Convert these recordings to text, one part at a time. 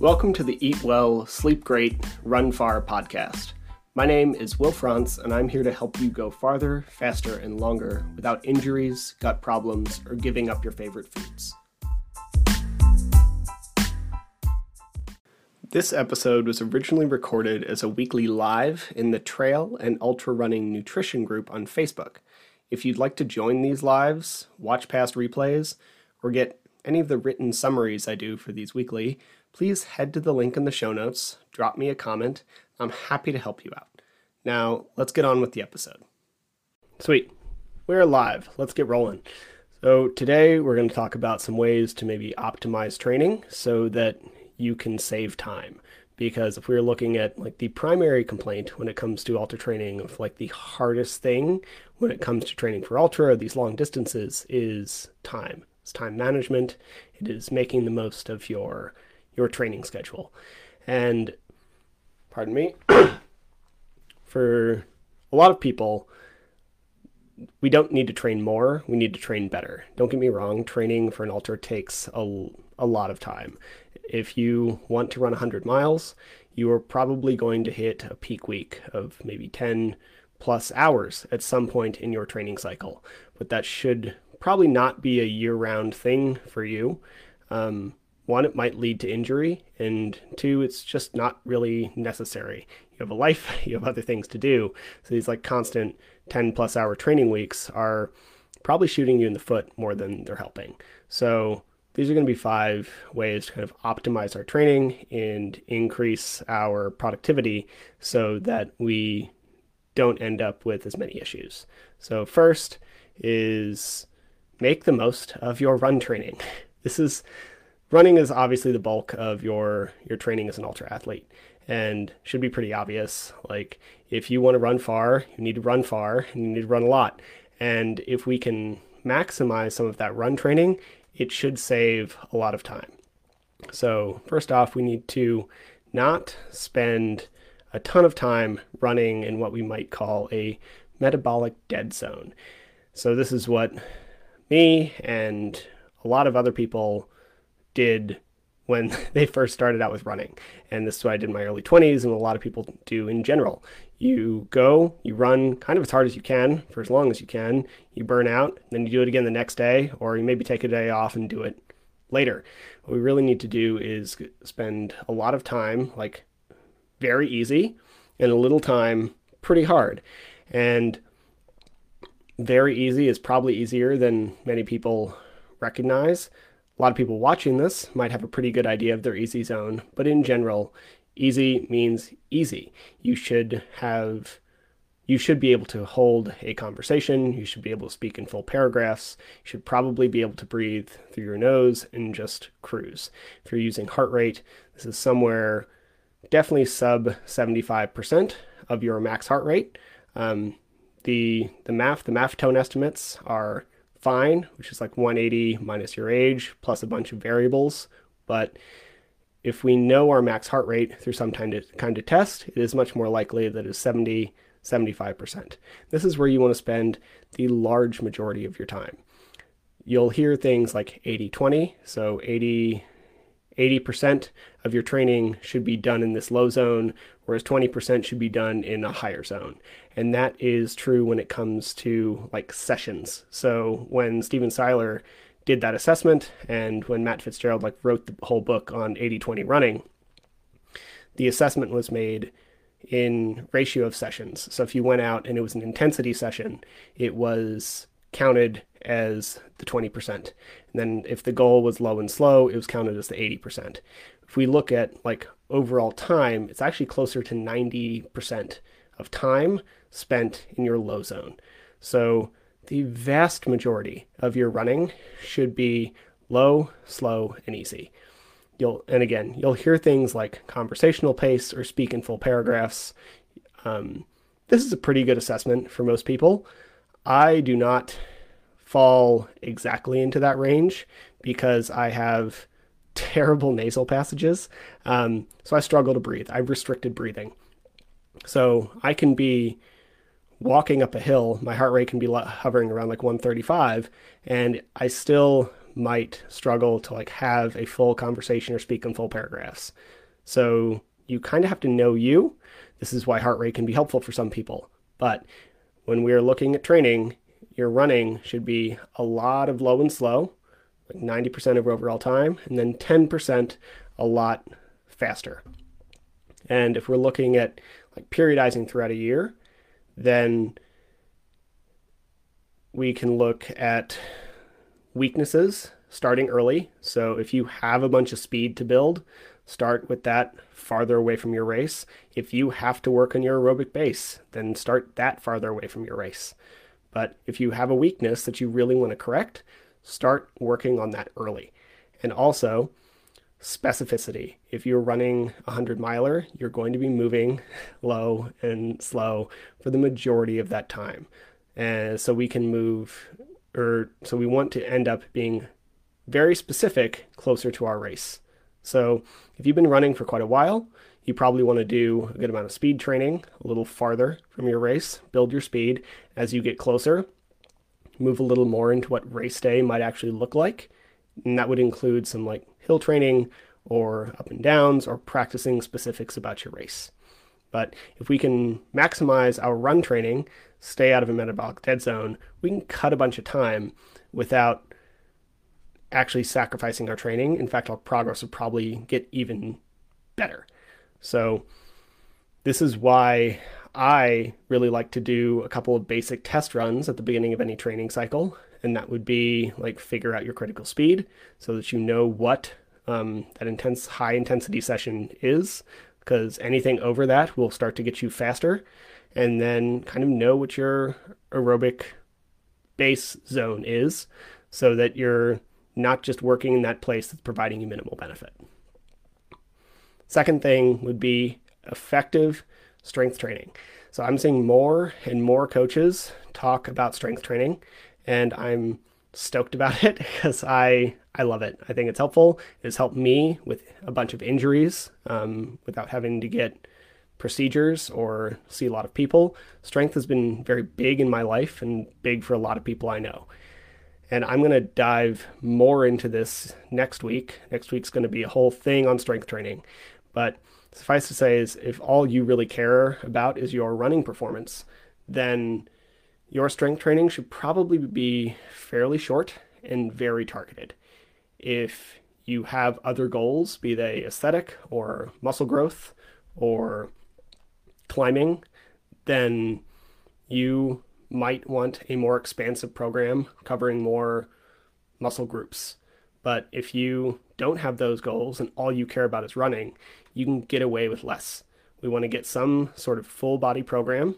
Welcome to the Eat Well, Sleep Great, Run Far podcast. My name is Will Frantz, and I'm here to help you go farther, faster, and longer without injuries, gut problems, or giving up your favorite foods. This episode was originally recorded as a weekly live in the Trail and Ultra Running Nutrition group on Facebook. If you'd like to join these lives, watch past replays, or get any of the written summaries I do for these weekly, please head to the link in the show notes, drop me a comment. I'm happy to help you out. Now, let's get on with the episode. Sweet. We're live. Let's get rolling. So, today we're going to talk about some ways to maybe optimize training so that you can save time because if we are looking at like the primary complaint when it comes to ultra training of like the hardest thing when it comes to training for ultra these long distances is time it's time management it is making the most of your your training schedule and pardon me for a lot of people we don't need to train more we need to train better don't get me wrong training for an ultra takes a, a lot of time if you want to run 100 miles, you are probably going to hit a peak week of maybe 10 plus hours at some point in your training cycle. But that should probably not be a year round thing for you. Um, one, it might lead to injury, and two, it's just not really necessary. You have a life, you have other things to do. So these like constant 10 plus hour training weeks are probably shooting you in the foot more than they're helping. So these are going to be five ways to kind of optimize our training and increase our productivity so that we don't end up with as many issues. So, first is make the most of your run training. This is running is obviously the bulk of your your training as an ultra athlete and should be pretty obvious. Like if you want to run far, you need to run far and you need to run a lot. And if we can maximize some of that run training, it should save a lot of time. So, first off, we need to not spend a ton of time running in what we might call a metabolic dead zone. So, this is what me and a lot of other people did when they first started out with running. And this is what I did in my early 20s, and a lot of people do in general. You go, you run kind of as hard as you can for as long as you can. You burn out, then you do it again the next day, or you maybe take a day off and do it later. What we really need to do is spend a lot of time, like very easy, and a little time pretty hard. And very easy is probably easier than many people recognize. A lot of people watching this might have a pretty good idea of their easy zone, but in general, Easy means easy. You should have you should be able to hold a conversation. You should be able to speak in full paragraphs. You should probably be able to breathe through your nose and just cruise. If you're using heart rate, this is somewhere definitely sub 75% of your max heart rate. Um, the the math, the Maffetone estimates are fine, which is like 180 minus your age plus a bunch of variables, but if we know our max heart rate through some kind of, kind of test, it is much more likely that it's 70, 75%. This is where you want to spend the large majority of your time. You'll hear things like 80 20, so 80 80% of your training should be done in this low zone, whereas 20% should be done in a higher zone. And that is true when it comes to like sessions. So when Stephen Seiler did that assessment and when Matt Fitzgerald like wrote the whole book on 80-20 running, the assessment was made in ratio of sessions. So if you went out and it was an intensity session, it was counted as the 20%. And then if the goal was low and slow, it was counted as the 80%. If we look at like overall time, it's actually closer to 90% of time spent in your low zone. So the vast majority of your running should be low, slow, and easy. You'll and again, you'll hear things like conversational pace or speak in full paragraphs. Um, this is a pretty good assessment for most people. I do not fall exactly into that range because I have terrible nasal passages. Um, so I struggle to breathe. I've restricted breathing. So I can be walking up a hill, my heart rate can be hovering around like 135, and I still might struggle to like have a full conversation or speak in full paragraphs. So you kind of have to know you. This is why heart rate can be helpful for some people. But when we're looking at training, your running should be a lot of low and slow, like 90% of overall time, and then 10% a lot faster. And if we're looking at like periodizing throughout a year, then we can look at weaknesses starting early. So if you have a bunch of speed to build, start with that farther away from your race. If you have to work on your aerobic base, then start that farther away from your race. But if you have a weakness that you really want to correct, start working on that early. And also, specificity. If you're running a 100 miler, you're going to be moving low and slow for the majority of that time. And so we can move, or so we want to end up being very specific closer to our race. So if you've been running for quite a while, you probably want to do a good amount of speed training a little farther from your race, build your speed as you get closer, move a little more into what race day might actually look like. And that would include some like hill training or up and downs or practicing specifics about your race. But if we can maximize our run training, stay out of a metabolic dead zone, we can cut a bunch of time without actually sacrificing our training. In fact, our progress would probably get even better. So, this is why I really like to do a couple of basic test runs at the beginning of any training cycle. And that would be like figure out your critical speed so that you know what um, that intense, high intensity session is, because anything over that will start to get you faster. And then kind of know what your aerobic base zone is so that you're not just working in that place that's providing you minimal benefit. Second thing would be effective strength training. So I'm seeing more and more coaches talk about strength training, and I'm stoked about it because I I love it. I think it's helpful. It's helped me with a bunch of injuries um, without having to get procedures or see a lot of people. Strength has been very big in my life and big for a lot of people I know. And I'm going to dive more into this next week. Next week's going to be a whole thing on strength training. But suffice to say is if all you really care about is your running performance, then your strength training should probably be fairly short and very targeted. If you have other goals, be they aesthetic or muscle growth or climbing, then you might want a more expansive program covering more muscle groups. But if you don't have those goals and all you care about is running, you can get away with less. We want to get some sort of full body program,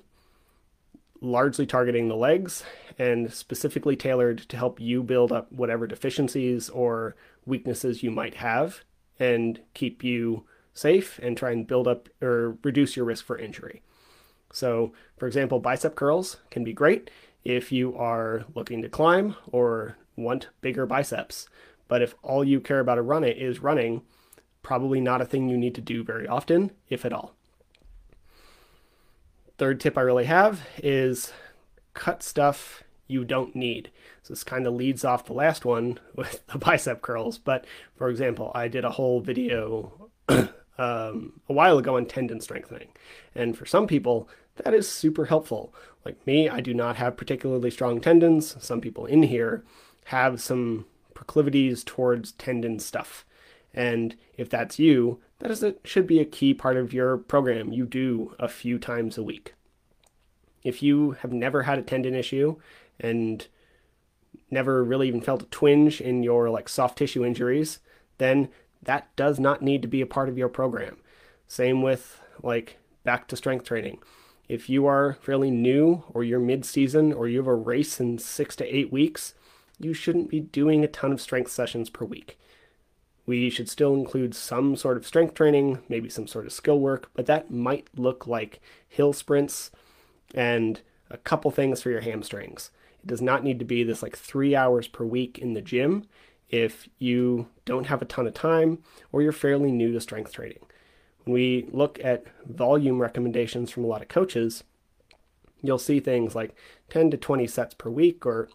largely targeting the legs and specifically tailored to help you build up whatever deficiencies or weaknesses you might have and keep you safe and try and build up or reduce your risk for injury. So, for example, bicep curls can be great if you are looking to climb or want bigger biceps. But if all you care about run it is running, probably not a thing you need to do very often, if at all. Third tip I really have is cut stuff you don't need. So this kind of leads off the last one with the bicep curls. But for example, I did a whole video um, a while ago on tendon strengthening. And for some people, that is super helpful. Like me, I do not have particularly strong tendons. Some people in here have some proclivities towards tendon stuff. And if that's you, that is a, should be a key part of your program you do a few times a week. If you have never had a tendon issue and never really even felt a twinge in your like soft tissue injuries, then that does not need to be a part of your program. Same with like back to strength training. If you are fairly new or you're mid season or you have a race in six to eight weeks, you shouldn't be doing a ton of strength sessions per week. We should still include some sort of strength training, maybe some sort of skill work, but that might look like hill sprints and a couple things for your hamstrings. It does not need to be this like three hours per week in the gym if you don't have a ton of time or you're fairly new to strength training. When we look at volume recommendations from a lot of coaches, you'll see things like 10 to 20 sets per week or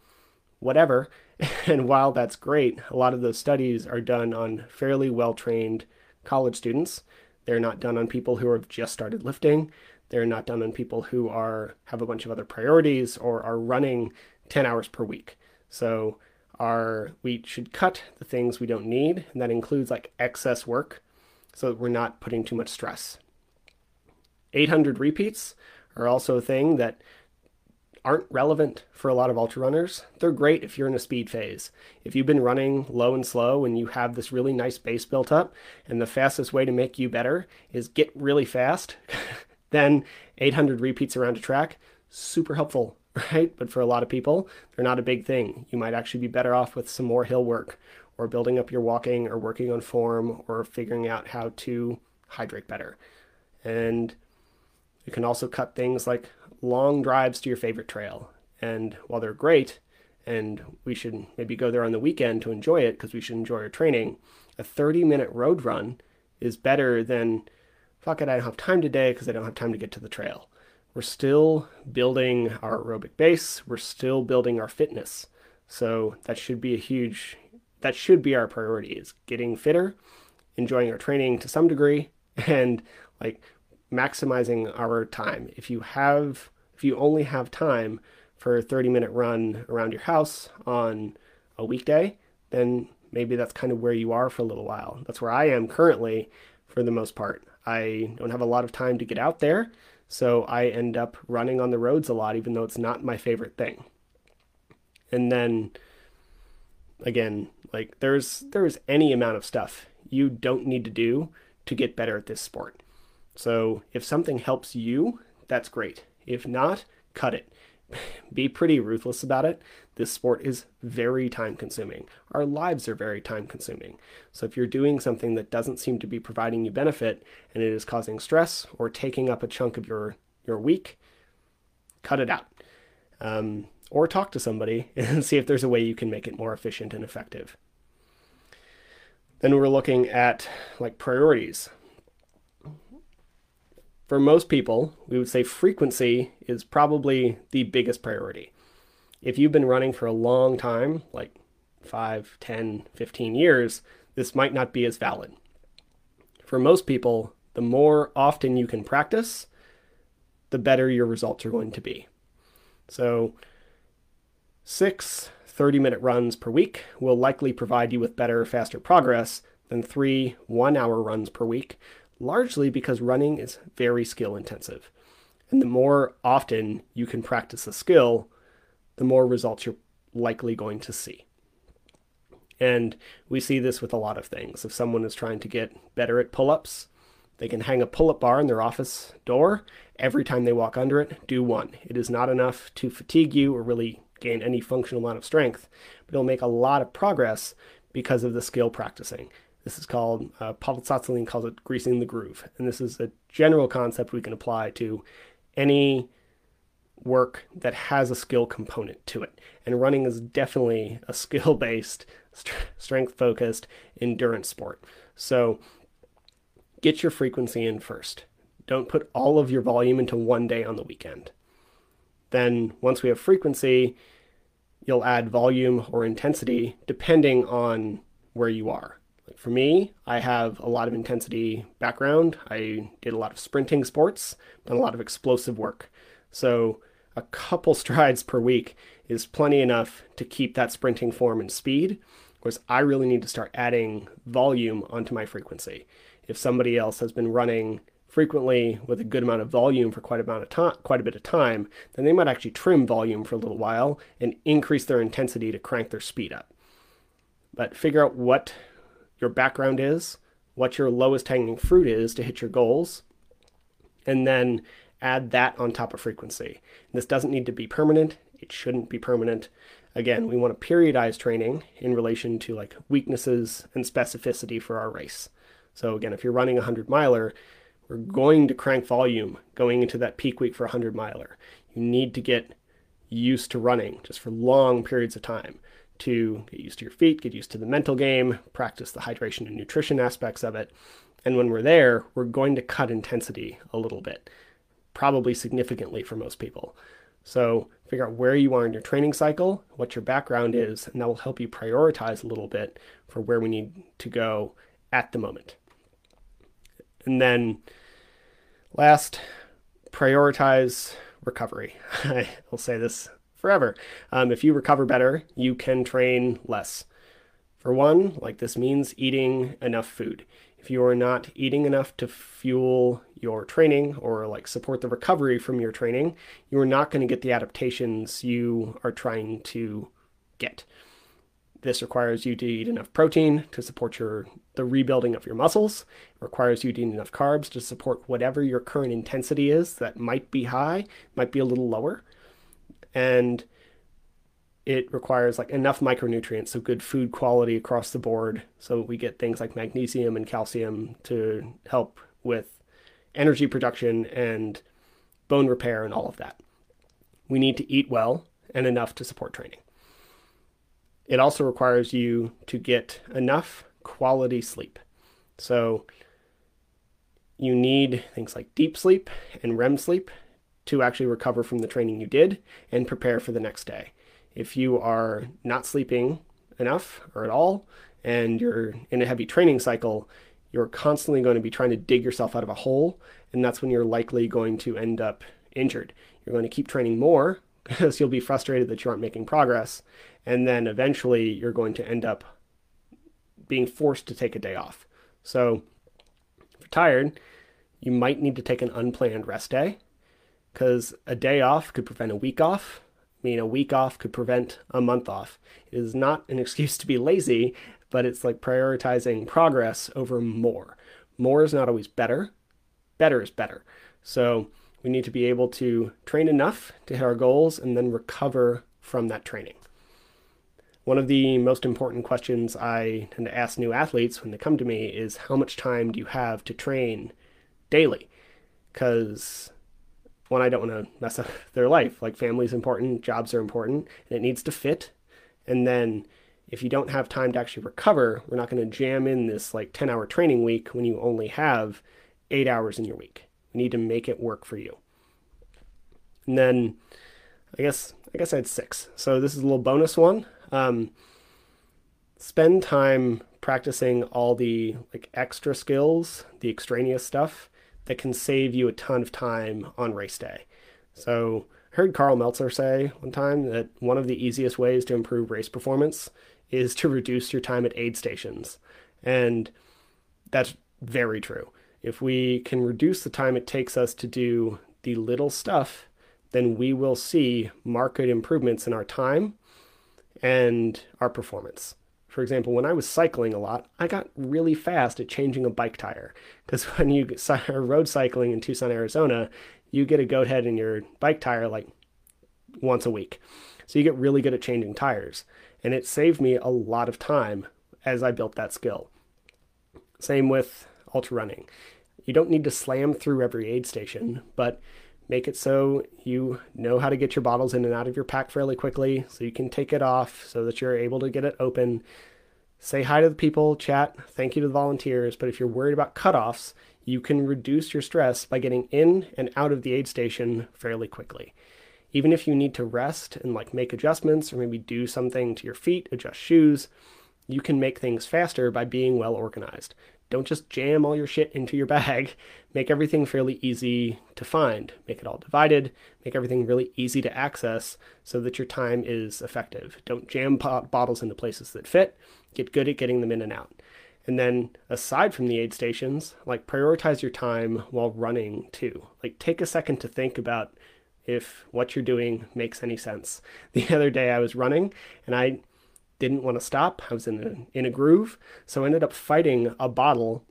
whatever. And while that's great, a lot of those studies are done on fairly well trained college students. They're not done on people who have just started lifting. They're not done on people who are have a bunch of other priorities or are running 10 hours per week. So our we should cut the things we don't need, and that includes like excess work so that we're not putting too much stress. 800 repeats are also a thing that aren't relevant for a lot of ultra runners. They're great if you're in a speed phase. If you've been running low and slow and you have this really nice base built up, and the fastest way to make you better is get really fast, then 800 repeats around a track, super helpful, right? But for a lot of people, they're not a big thing. You might actually be better off with some more hill work or building up your walking or working on form or figuring out how to hydrate better. And you can also cut things like long drives to your favorite trail. And while they're great, and we should maybe go there on the weekend to enjoy it because we should enjoy our training, a 30 minute road run is better than, fuck it, I don't have time today because I don't have time to get to the trail. We're still building our aerobic base, we're still building our fitness. So that should be a huge, that should be our priority is getting fitter, enjoying our training to some degree, and like maximizing our time. If you have if you only have time for a 30 minute run around your house on a weekday, then maybe that's kind of where you are for a little while. That's where I am currently for the most part. I don't have a lot of time to get out there, so I end up running on the roads a lot, even though it's not my favorite thing. And then again, like there's there's any amount of stuff you don't need to do to get better at this sport. So if something helps you, that's great. If not, cut it. Be pretty ruthless about it. This sport is very time consuming. Our lives are very time consuming. So if you're doing something that doesn't seem to be providing you benefit and it is causing stress or taking up a chunk of your, your week, cut it out. Um, or talk to somebody and see if there's a way you can make it more efficient and effective. Then we're looking at like priorities for most people, we would say frequency is probably the biggest priority. If you've been running for a long time, like 5, 10, 15 years, this might not be as valid. For most people, the more often you can practice, the better your results are going to be. So, six 30 minute runs per week will likely provide you with better, faster progress than three one hour runs per week, largely because running is very skill intensive. And the more often you can practice a skill, the more results you're likely going to see. And we see this with a lot of things. If someone is trying to get better at pull ups, they can hang a pull up bar in their office door. Every time they walk under it, do one. It is not enough to fatigue you or really gain any functional amount of strength, but it'll make a lot of progress because of the skill practicing. This is called, uh, Pavel Tsatsouline calls it greasing the groove. And this is a general concept we can apply to any work that has a skill component to it. And running is definitely a skill based, strength focused endurance sport. So get your frequency in first. Don't put all of your volume into one day on the weekend. Then, once we have frequency, you'll add volume or intensity depending on where you are. Like for me, I have a lot of intensity background. I did a lot of sprinting sports, done a lot of explosive work. So a couple strides per week is plenty enough to keep that sprinting form and speed. Whereas I really need to start adding volume onto my frequency. If somebody else has been running frequently with a good amount of volume for quite amount of time, quite a bit of time, then they might actually trim volume for a little while and increase their intensity to crank their speed up. But figure out what your background is, what your lowest hanging fruit is to hit your goals, and then add that on top of frequency. This doesn't need to be permanent, it shouldn't be permanent. Again, we want to periodize training in relation to like weaknesses and specificity for our race. So again, if you're running a 100 miler, we're going to crank volume going into that peak week for a 100 miler. You need to get used to running just for long periods of time to get used to your feet, get used to the mental game, practice the hydration and nutrition aspects of it. And when we're there, we're going to cut intensity a little bit, probably significantly for most people. So figure out where you are in your training cycle, what your background is, and that will help you prioritize a little bit for where we need to go at the moment. And then last, prioritize recovery. I will say this forever. Um, if you recover better, you can train less. For one, like this means eating enough food. If you are not eating enough to fuel your training or like support the recovery from your training, you are not going to get the adaptations you are trying to get. This requires you to eat enough protein to support your the rebuilding of your muscles. It requires you to eat enough carbs to support whatever your current intensity is that might be high, might be a little lower. And it requires like enough micronutrients, so good food quality across the board. So we get things like magnesium and calcium to help with energy production and bone repair and all of that. We need to eat well and enough to support training. It also requires you to get enough quality sleep. So you need things like deep sleep and REM sleep to actually recover from the training you did and prepare for the next day if you are not sleeping enough or at all, and you're in a heavy training cycle, you're constantly going to be trying to dig yourself out of a hole, and that's when you're likely going to end up injured. You're going to keep training more because you'll be frustrated that you aren't making progress, and then eventually you're going to end up being forced to take a day off. So, if you're tired, you might need to take an unplanned rest day because a day off could prevent a week off, I mean a week off could prevent a month off. It is not an excuse to be lazy, but it's like prioritizing progress over more. More is not always better, better is better. So we need to be able to train enough to hit our goals and then recover from that training. One of the most important questions I tend to ask new athletes when they come to me is how much time do you have to train daily? Because one, I don't want to mess up their life. Like family's important, jobs are important, and it needs to fit. And then if you don't have time to actually recover, we're not going to jam in this like 10 hour training week when you only have eight hours in your week. We need to make it work for you. And then I guess I guess I had six. So this is a little bonus one. Um, spend time practicing all the like extra skills, the extraneous stuff that can save you a ton of time on race day. So I heard Karl Meltzer say one time that one of the easiest ways to improve race performance is to reduce your time at aid stations. And that's very true. If we can reduce the time it takes us to do the little stuff, then we will see market improvements in our time and our performance. For example, when I was cycling a lot, I got really fast at changing a bike tire. Because when you are road cycling in Tucson, Arizona, you get a goat head in your bike tire like once a week. So you get really good at changing tires. And it saved me a lot of time as I built that skill. Same with ultra running. You don't need to slam through every aid station, but make it so you know how to get your bottles in and out of your pack fairly quickly so you can take it off so that you're able to get it open. Say hi to the people chat thank you to the volunteers but if you're worried about cutoffs you can reduce your stress by getting in and out of the aid station fairly quickly. Even if you need to rest and like make adjustments or maybe do something to your feet adjust shoes you can make things faster by being well organized don't just jam all your shit into your bag. Make everything fairly easy to find. Make it all divided. Make everything really easy to access so that your time is effective. Don't jam pot- bottles into places that fit. Get good at getting them in and out. And then, aside from the aid stations, like prioritize your time while running too. Like, take a second to think about if what you're doing makes any sense. The other day I was running and I didn't want to stop. I was in a, in a groove. So I ended up fighting a bottle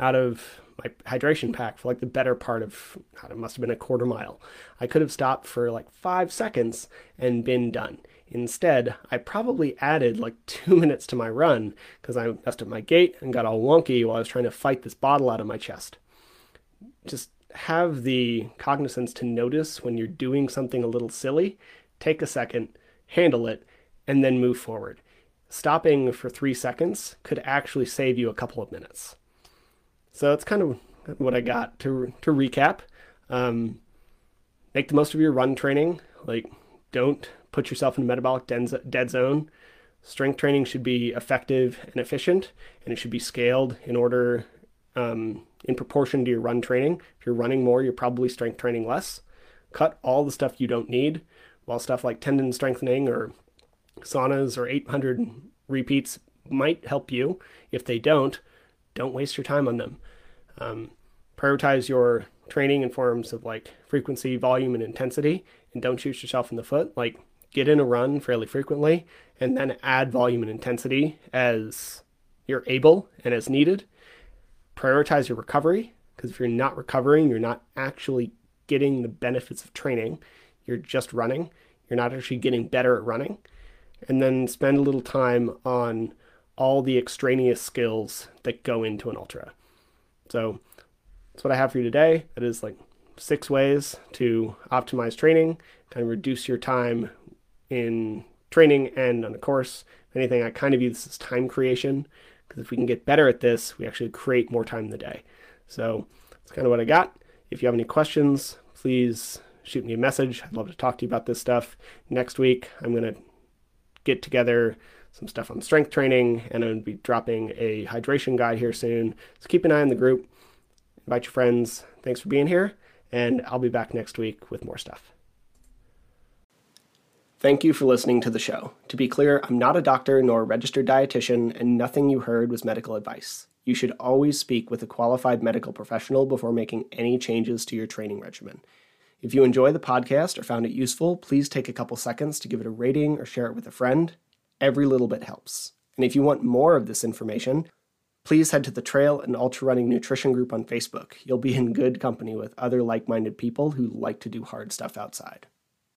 out of my hydration pack for like the better part of, God, it must have been a quarter mile. I could have stopped for like five seconds and been done. Instead, I probably added like two minutes to my run because I messed up my gait and got all wonky while I was trying to fight this bottle out of my chest. Just have the cognizance to notice when you're doing something a little silly, take a second, handle it, and then move forward. Stopping for three seconds could actually save you a couple of minutes. So that's kind of what I got to to recap. Um, make the most of your run training. Like, don't put yourself in a metabolic dead zone. Strength training should be effective and efficient, and it should be scaled in order, um, in proportion to your run training. If you're running more, you're probably strength training less. Cut all the stuff you don't need, while stuff like tendon strengthening or saunas or 800 repeats might help you. If they don't, don't waste your time on them. Um, prioritize your training in forms of like frequency, volume, and intensity, and don't shoot yourself in the foot. Like get in a run fairly frequently, and then add volume and intensity as you're able and as needed. Prioritize your recovery because if you're not recovering, you're not actually getting the benefits of training. You're just running. You're not actually getting better at running. And then spend a little time on all the extraneous skills that go into an ultra. So that's what I have for you today. That is like six ways to optimize training, kind of reduce your time in training and on a course. If anything, I kind of view this as time creation because if we can get better at this, we actually create more time in the day. So that's kind of what I got. If you have any questions, please shoot me a message. I'd love to talk to you about this stuff. Next week, I'm going to get together some stuff on strength training and I'm going to be dropping a hydration guide here soon. So keep an eye on the group invite your friends. Thanks for being here, and I'll be back next week with more stuff. Thank you for listening to the show. To be clear, I'm not a doctor nor a registered dietitian, and nothing you heard was medical advice. You should always speak with a qualified medical professional before making any changes to your training regimen. If you enjoy the podcast or found it useful, please take a couple seconds to give it a rating or share it with a friend. Every little bit helps. And if you want more of this information, Please head to the Trail and Ultra Running Nutrition group on Facebook. You'll be in good company with other like minded people who like to do hard stuff outside.